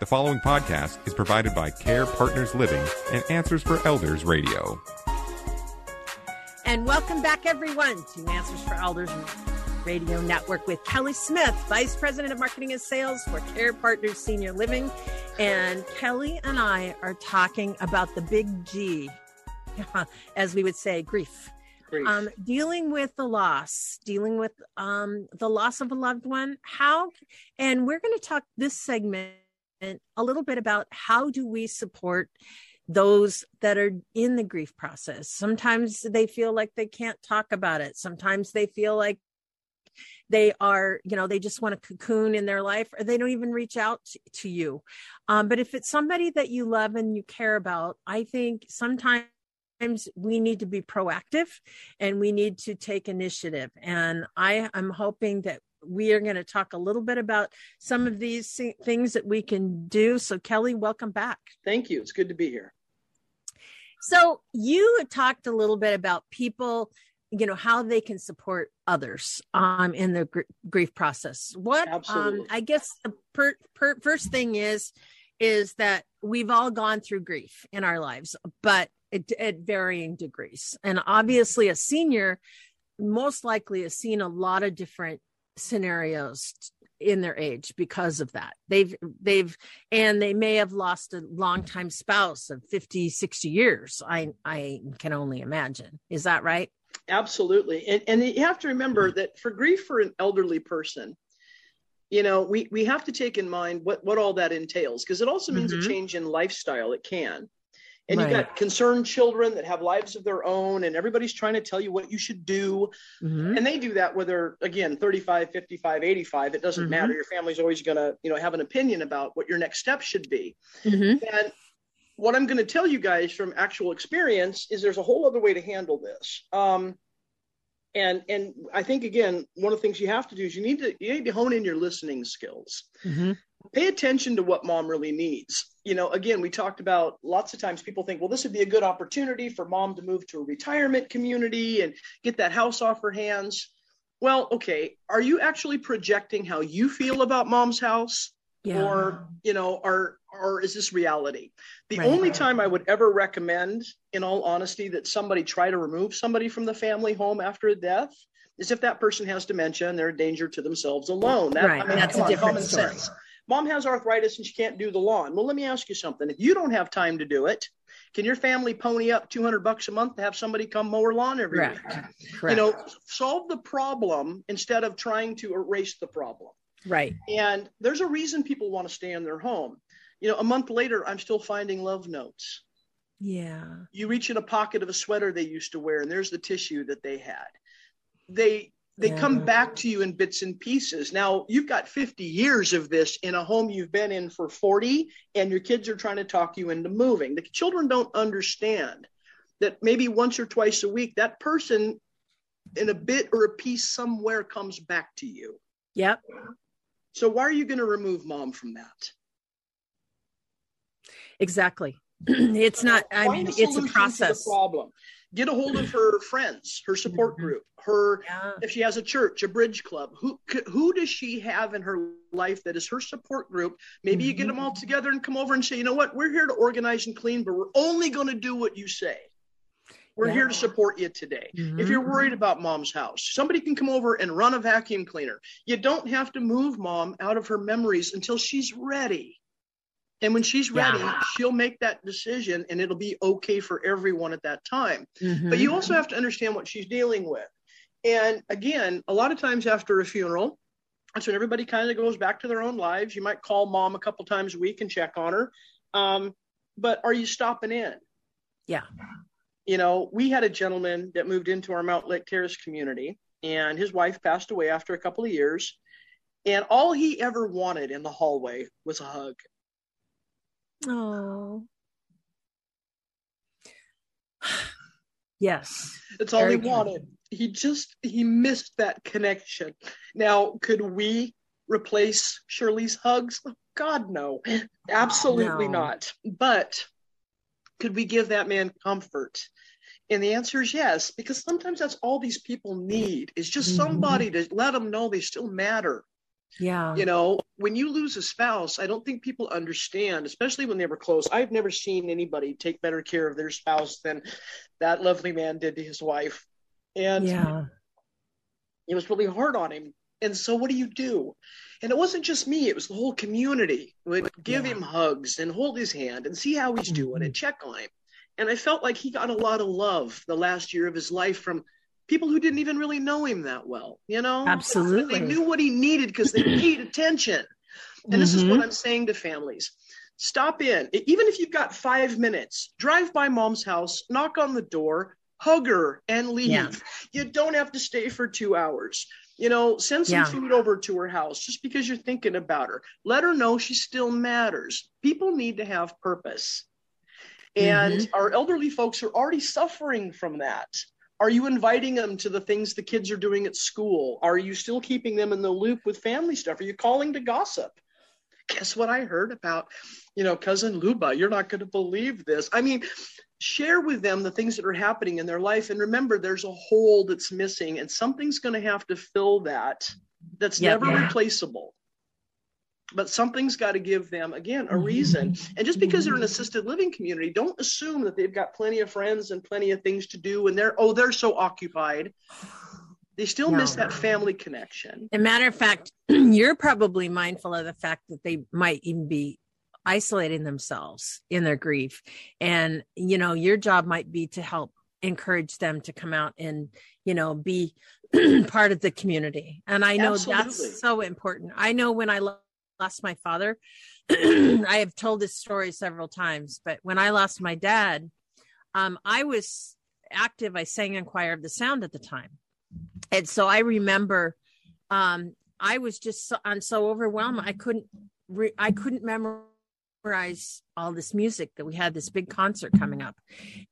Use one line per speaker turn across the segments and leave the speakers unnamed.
The following podcast is provided by Care Partners Living and Answers for Elders Radio.
And welcome back, everyone, to Answers for Elders Radio Network with Kelly Smith, Vice President of Marketing and Sales for Care Partners Senior Living. And Kelly and I are talking about the big G, as we would say, grief. Um, dealing with the loss, dealing with um, the loss of a loved one. How, and we're going to talk this segment a little bit about how do we support those that are in the grief process. Sometimes they feel like they can't talk about it. Sometimes they feel like they are you know they just want to cocoon in their life or they don't even reach out to you um, but if it's somebody that you love and you care about i think sometimes we need to be proactive and we need to take initiative and i am hoping that we are going to talk a little bit about some of these things that we can do. So, Kelly, welcome back.
Thank you. It's good to be here.
So, you talked a little bit about people, you know, how they can support others um, in the gr- grief process. What, um, I guess, the per- per- first thing is, is that we've all gone through grief in our lives, but it, at varying degrees. And obviously, a senior most likely has seen a lot of different scenarios in their age because of that. They've they've and they may have lost a longtime spouse of 50 60 years i i can only imagine. Is that right?
Absolutely. And, and you have to remember that for grief for an elderly person you know we we have to take in mind what what all that entails because it also means mm-hmm. a change in lifestyle. It can and right. you've got concerned children that have lives of their own and everybody's trying to tell you what you should do mm-hmm. and they do that whether again 35 55 85 it doesn't mm-hmm. matter your family's always going to you know have an opinion about what your next step should be mm-hmm. and what i'm going to tell you guys from actual experience is there's a whole other way to handle this um, and and i think again one of the things you have to do is you need to you need to hone in your listening skills mm-hmm. pay attention to what mom really needs you know, again, we talked about lots of times people think, well, this would be a good opportunity for mom to move to a retirement community and get that house off her hands. Well, okay, are you actually projecting how you feel about mom's house? Yeah. Or, you know, are or is this reality? The right. only time I would ever recommend, in all honesty, that somebody try to remove somebody from the family home after a death is if that person has dementia and they're a danger to themselves alone. That,
right. I mean, That's a different story.
Sense mom has arthritis and she can't do the lawn. Well, let me ask you something. If you don't have time to do it, can your family pony up 200 bucks a month to have somebody come mow her lawn every Correct. week? Correct. You know, solve the problem instead of trying to erase the problem.
Right.
And there's a reason people want to stay in their home. You know, a month later, I'm still finding love notes.
Yeah.
You reach in a pocket of a sweater they used to wear, and there's the tissue that they had. They they yeah. come back to you in bits and pieces. Now, you've got 50 years of this in a home you've been in for 40, and your kids are trying to talk you into moving. The children don't understand that maybe once or twice a week, that person in a bit or a piece somewhere comes back to you.
Yep.
So, why are you going to remove mom from that?
Exactly. it's not, I mean, it's a process.
problem get a hold of her friends her support mm-hmm. group her yeah. if she has a church a bridge club who who does she have in her life that is her support group maybe mm-hmm. you get them all mm-hmm. together and come over and say you know what we're here to organize and clean but we're only going to do what you say we're yeah. here to support you today. Mm-hmm. If you're worried about mom's house, somebody can come over and run a vacuum cleaner. You don't have to move mom out of her memories until she's ready. And when she's ready, yeah. she'll make that decision and it'll be okay for everyone at that time. Mm-hmm. But you also have to understand what she's dealing with. And again, a lot of times after a funeral, that's when everybody kind of goes back to their own lives. You might call mom a couple times a week and check on her. Um, but are you stopping in?
Yeah.
You know, we had a gentleman that moved into our Mountlake Terrace community, and his wife passed away after a couple of years. And all he ever wanted in the hallway was a hug.
Oh. yes.
It's all he wanted. He just he missed that connection. Now, could we replace Shirley's hugs? God no. Absolutely no. not. But could we give that man comfort? And the answer is yes, because sometimes that's all these people need is just mm-hmm. somebody to let them know they still matter.
Yeah.
You know, when you lose a spouse, I don't think people understand, especially when they were close. I've never seen anybody take better care of their spouse than that lovely man did to his wife. And
yeah.
it was really hard on him. And so what do you do? And it wasn't just me, it was the whole community would give yeah. him hugs and hold his hand and see how he's doing mm-hmm. and check on him. And I felt like he got a lot of love the last year of his life from people who didn't even really know him that well, you know?
Absolutely.
They knew what he needed because they paid attention. And mm-hmm. this is what mm-hmm. I'm saying to families. Stop in. Even if you've got five minutes, drive by mom's house, knock on the door, hug her, and leave. Yeah. You don't have to stay for two hours. You know, send some yeah. food over to her house just because you're thinking about her. Let her know she still matters. People need to have purpose. And mm-hmm. our elderly folks are already suffering from that. Are you inviting them to the things the kids are doing at school? Are you still keeping them in the loop with family stuff? Are you calling to gossip? Guess what I heard about, you know, cousin Luba? You're not going to believe this. I mean, share with them the things that are happening in their life and remember there's a hole that's missing and something's going to have to fill that that's yep, never yeah. replaceable but something's got to give them again a reason mm-hmm. and just because they're an assisted living community don't assume that they've got plenty of friends and plenty of things to do and they're oh they're so occupied they still no. miss that family connection
a matter of fact you're probably mindful of the fact that they might even be isolating themselves in their grief and you know your job might be to help encourage them to come out and you know be part of the community and i know Absolutely. that's so important i know when i lost my father, I have told this story several times, but when I lost my dad, um, I was active. I sang in choir of the sound at the time. And so I remember um, I was just so, I'm so overwhelmed. I couldn't, re- I couldn't memorize all this music that we had this big concert coming up.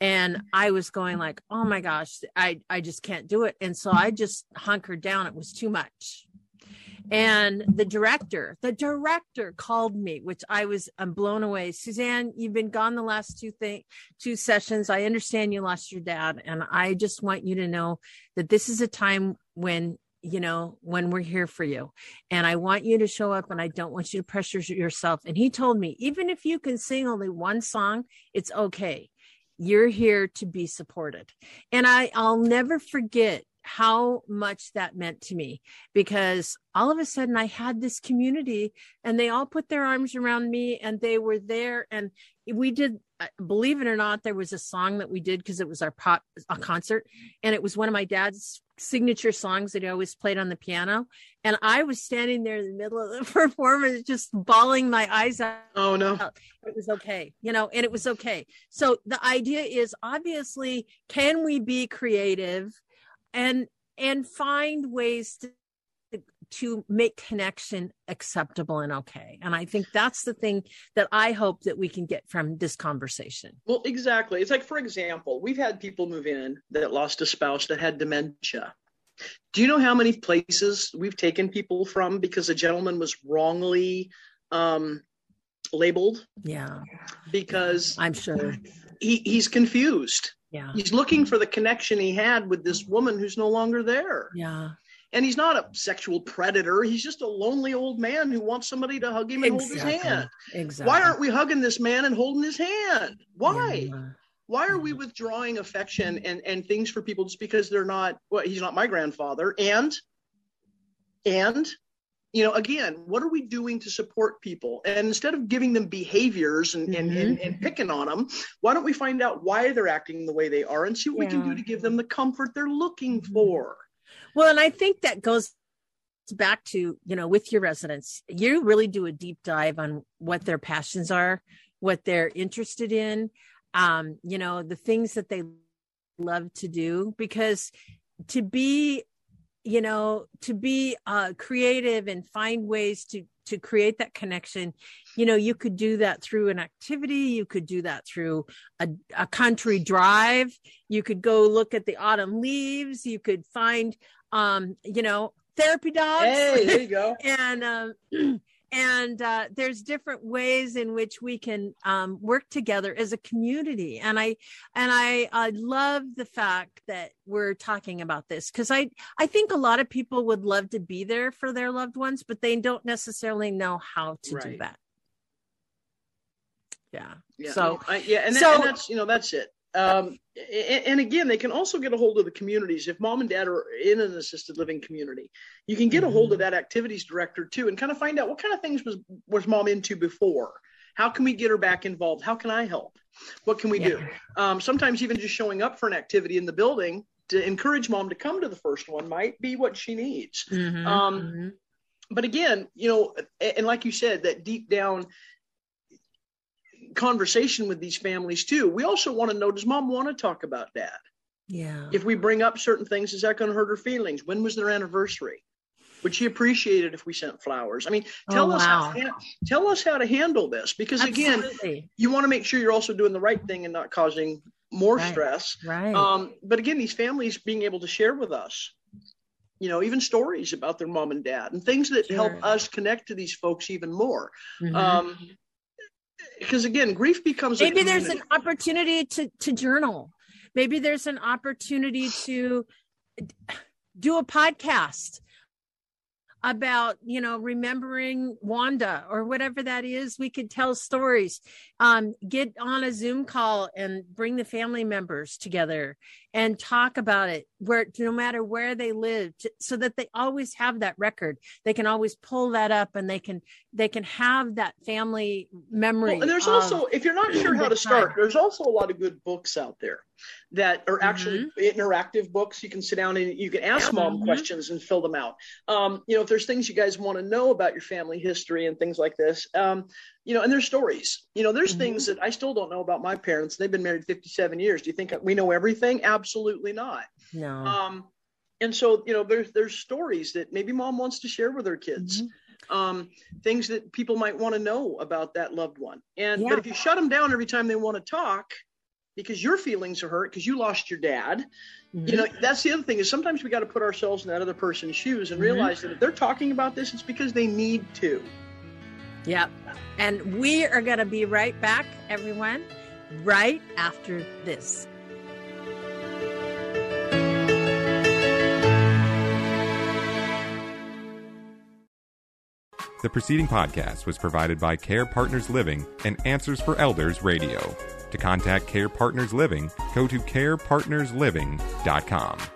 And I was going like, oh my gosh, I, I just can't do it. And so I just hunkered down. It was too much and the director the director called me which i was i'm blown away. Suzanne you've been gone the last two thing two sessions. I understand you lost your dad. And i just want you to know that this is a time when you know when we're here for you. And i want you to show up and i don't want you to pressure yourself. And he told me even if you can sing only one song it's okay. You're here to be supported. And i i'll never forget how much that meant to me because all of a sudden I had this community and they all put their arms around me and they were there. And we did uh, believe it or not there was a song that we did because it was our pop a concert and it was one of my dad's signature songs that he always played on the piano. And I was standing there in the middle of the performance just bawling my eyes out.
Oh no.
It was okay you know and it was okay. So the idea is obviously can we be creative and and find ways to to make connection acceptable and okay. And i think that's the thing that i hope that we can get from this conversation.
Well exactly. It's like for example we've had people move in that lost a spouse that had dementia. Do you know how many places we've taken people from because a gentleman was wrongly um, labeled?
Yeah.
Because
i'm sure.
he, he's confused
yeah.
He's looking for the connection he had with this woman who's no longer there.
Yeah.
And he's not a sexual predator. He's just a lonely old man who wants somebody to hug him and exactly. hold his hand.
Exactly.
Why aren't we hugging this man and holding his hand? Why? Yeah. Why are we withdrawing affection and, and things for people just because they're not well, he's not my grandfather. And and you know, again, what are we doing to support people? And instead of giving them behaviors and, mm-hmm. and, and, and, picking on them, why don't we find out why they're acting the way they are and see what yeah. we can do to give them the comfort they're looking mm-hmm. for?
Well, and I think that goes back to, you know, with your residents, you really do a deep dive on what their passions are, what they're interested in, um, you know, the things that they love to do, because to be you know to be uh, creative and find ways to to create that connection you know you could do that through an activity you could do that through a, a country drive you could go look at the autumn leaves you could find um you know therapy dogs.
Hey there you go.
And um and uh, there's different ways in which we can um, work together as a community. And i and i i love the fact that we're talking about this because i i think a lot of people would love to be there for their loved ones but they don't necessarily know how to right. do that. Yeah,
yeah. So I, yeah and, so, and that's you know that's it um, and again, they can also get a hold of the communities. If mom and dad are in an assisted living community, you can get a hold of mm-hmm. that activities director too, and kind of find out what kind of things was was mom into before. How can we get her back involved? How can I help? What can we yeah. do? Um, sometimes even just showing up for an activity in the building to encourage mom to come to the first one might be what she needs. Mm-hmm, um, mm-hmm. But again, you know, and like you said, that deep down conversation with these families too. We also want to know does mom want to talk about dad?
Yeah.
If we bring up certain things, is that going to hurt her feelings? When was their anniversary? Would she appreciate it if we sent flowers? I mean, tell oh, us wow. how, tell us how to handle this because Absolutely. again, you want to make sure you're also doing the right thing and not causing more
right.
stress.
Right.
Um, but again, these families being able to share with us, you know, even stories about their mom and dad and things that sure. help us connect to these folks even more. Mm-hmm. Um, because again, grief becomes
maybe there's an opportunity to to journal. Maybe there's an opportunity to do a podcast about you know remembering wanda or whatever that is. We could tell stories um, get on a zoom call and bring the family members together and talk about it where no matter where they live so that they always have that record they can always pull that up and they can they can have that family memory well,
and there's also if you're not sure how to start there's also a lot of good books out there that are actually mm-hmm. interactive books. You can sit down and you can ask mom mm-hmm. questions and fill them out. Um, you know, if there's things you guys want to know about your family history and things like this, um, you know, and there's stories. You know, there's mm-hmm. things that I still don't know about my parents. They've been married 57 years. Do you think we know everything? Absolutely not.
No.
Um, and so, you know, there's there's stories that maybe mom wants to share with her kids. Mm-hmm um, things that people might want to know about that loved one. And yeah. but if you shut them down every time they want to talk, because your feelings are hurt because you lost your dad. Mm-hmm. You know, that's the other thing is sometimes we got to put ourselves in that other person's shoes and mm-hmm. realize that if they're talking about this, it's because they need to.
Yep. And we are going to be right back, everyone, right after this.
The preceding podcast was provided by Care Partners Living and Answers for Elders Radio. To contact Care Partners Living, go to carepartnersliving.com.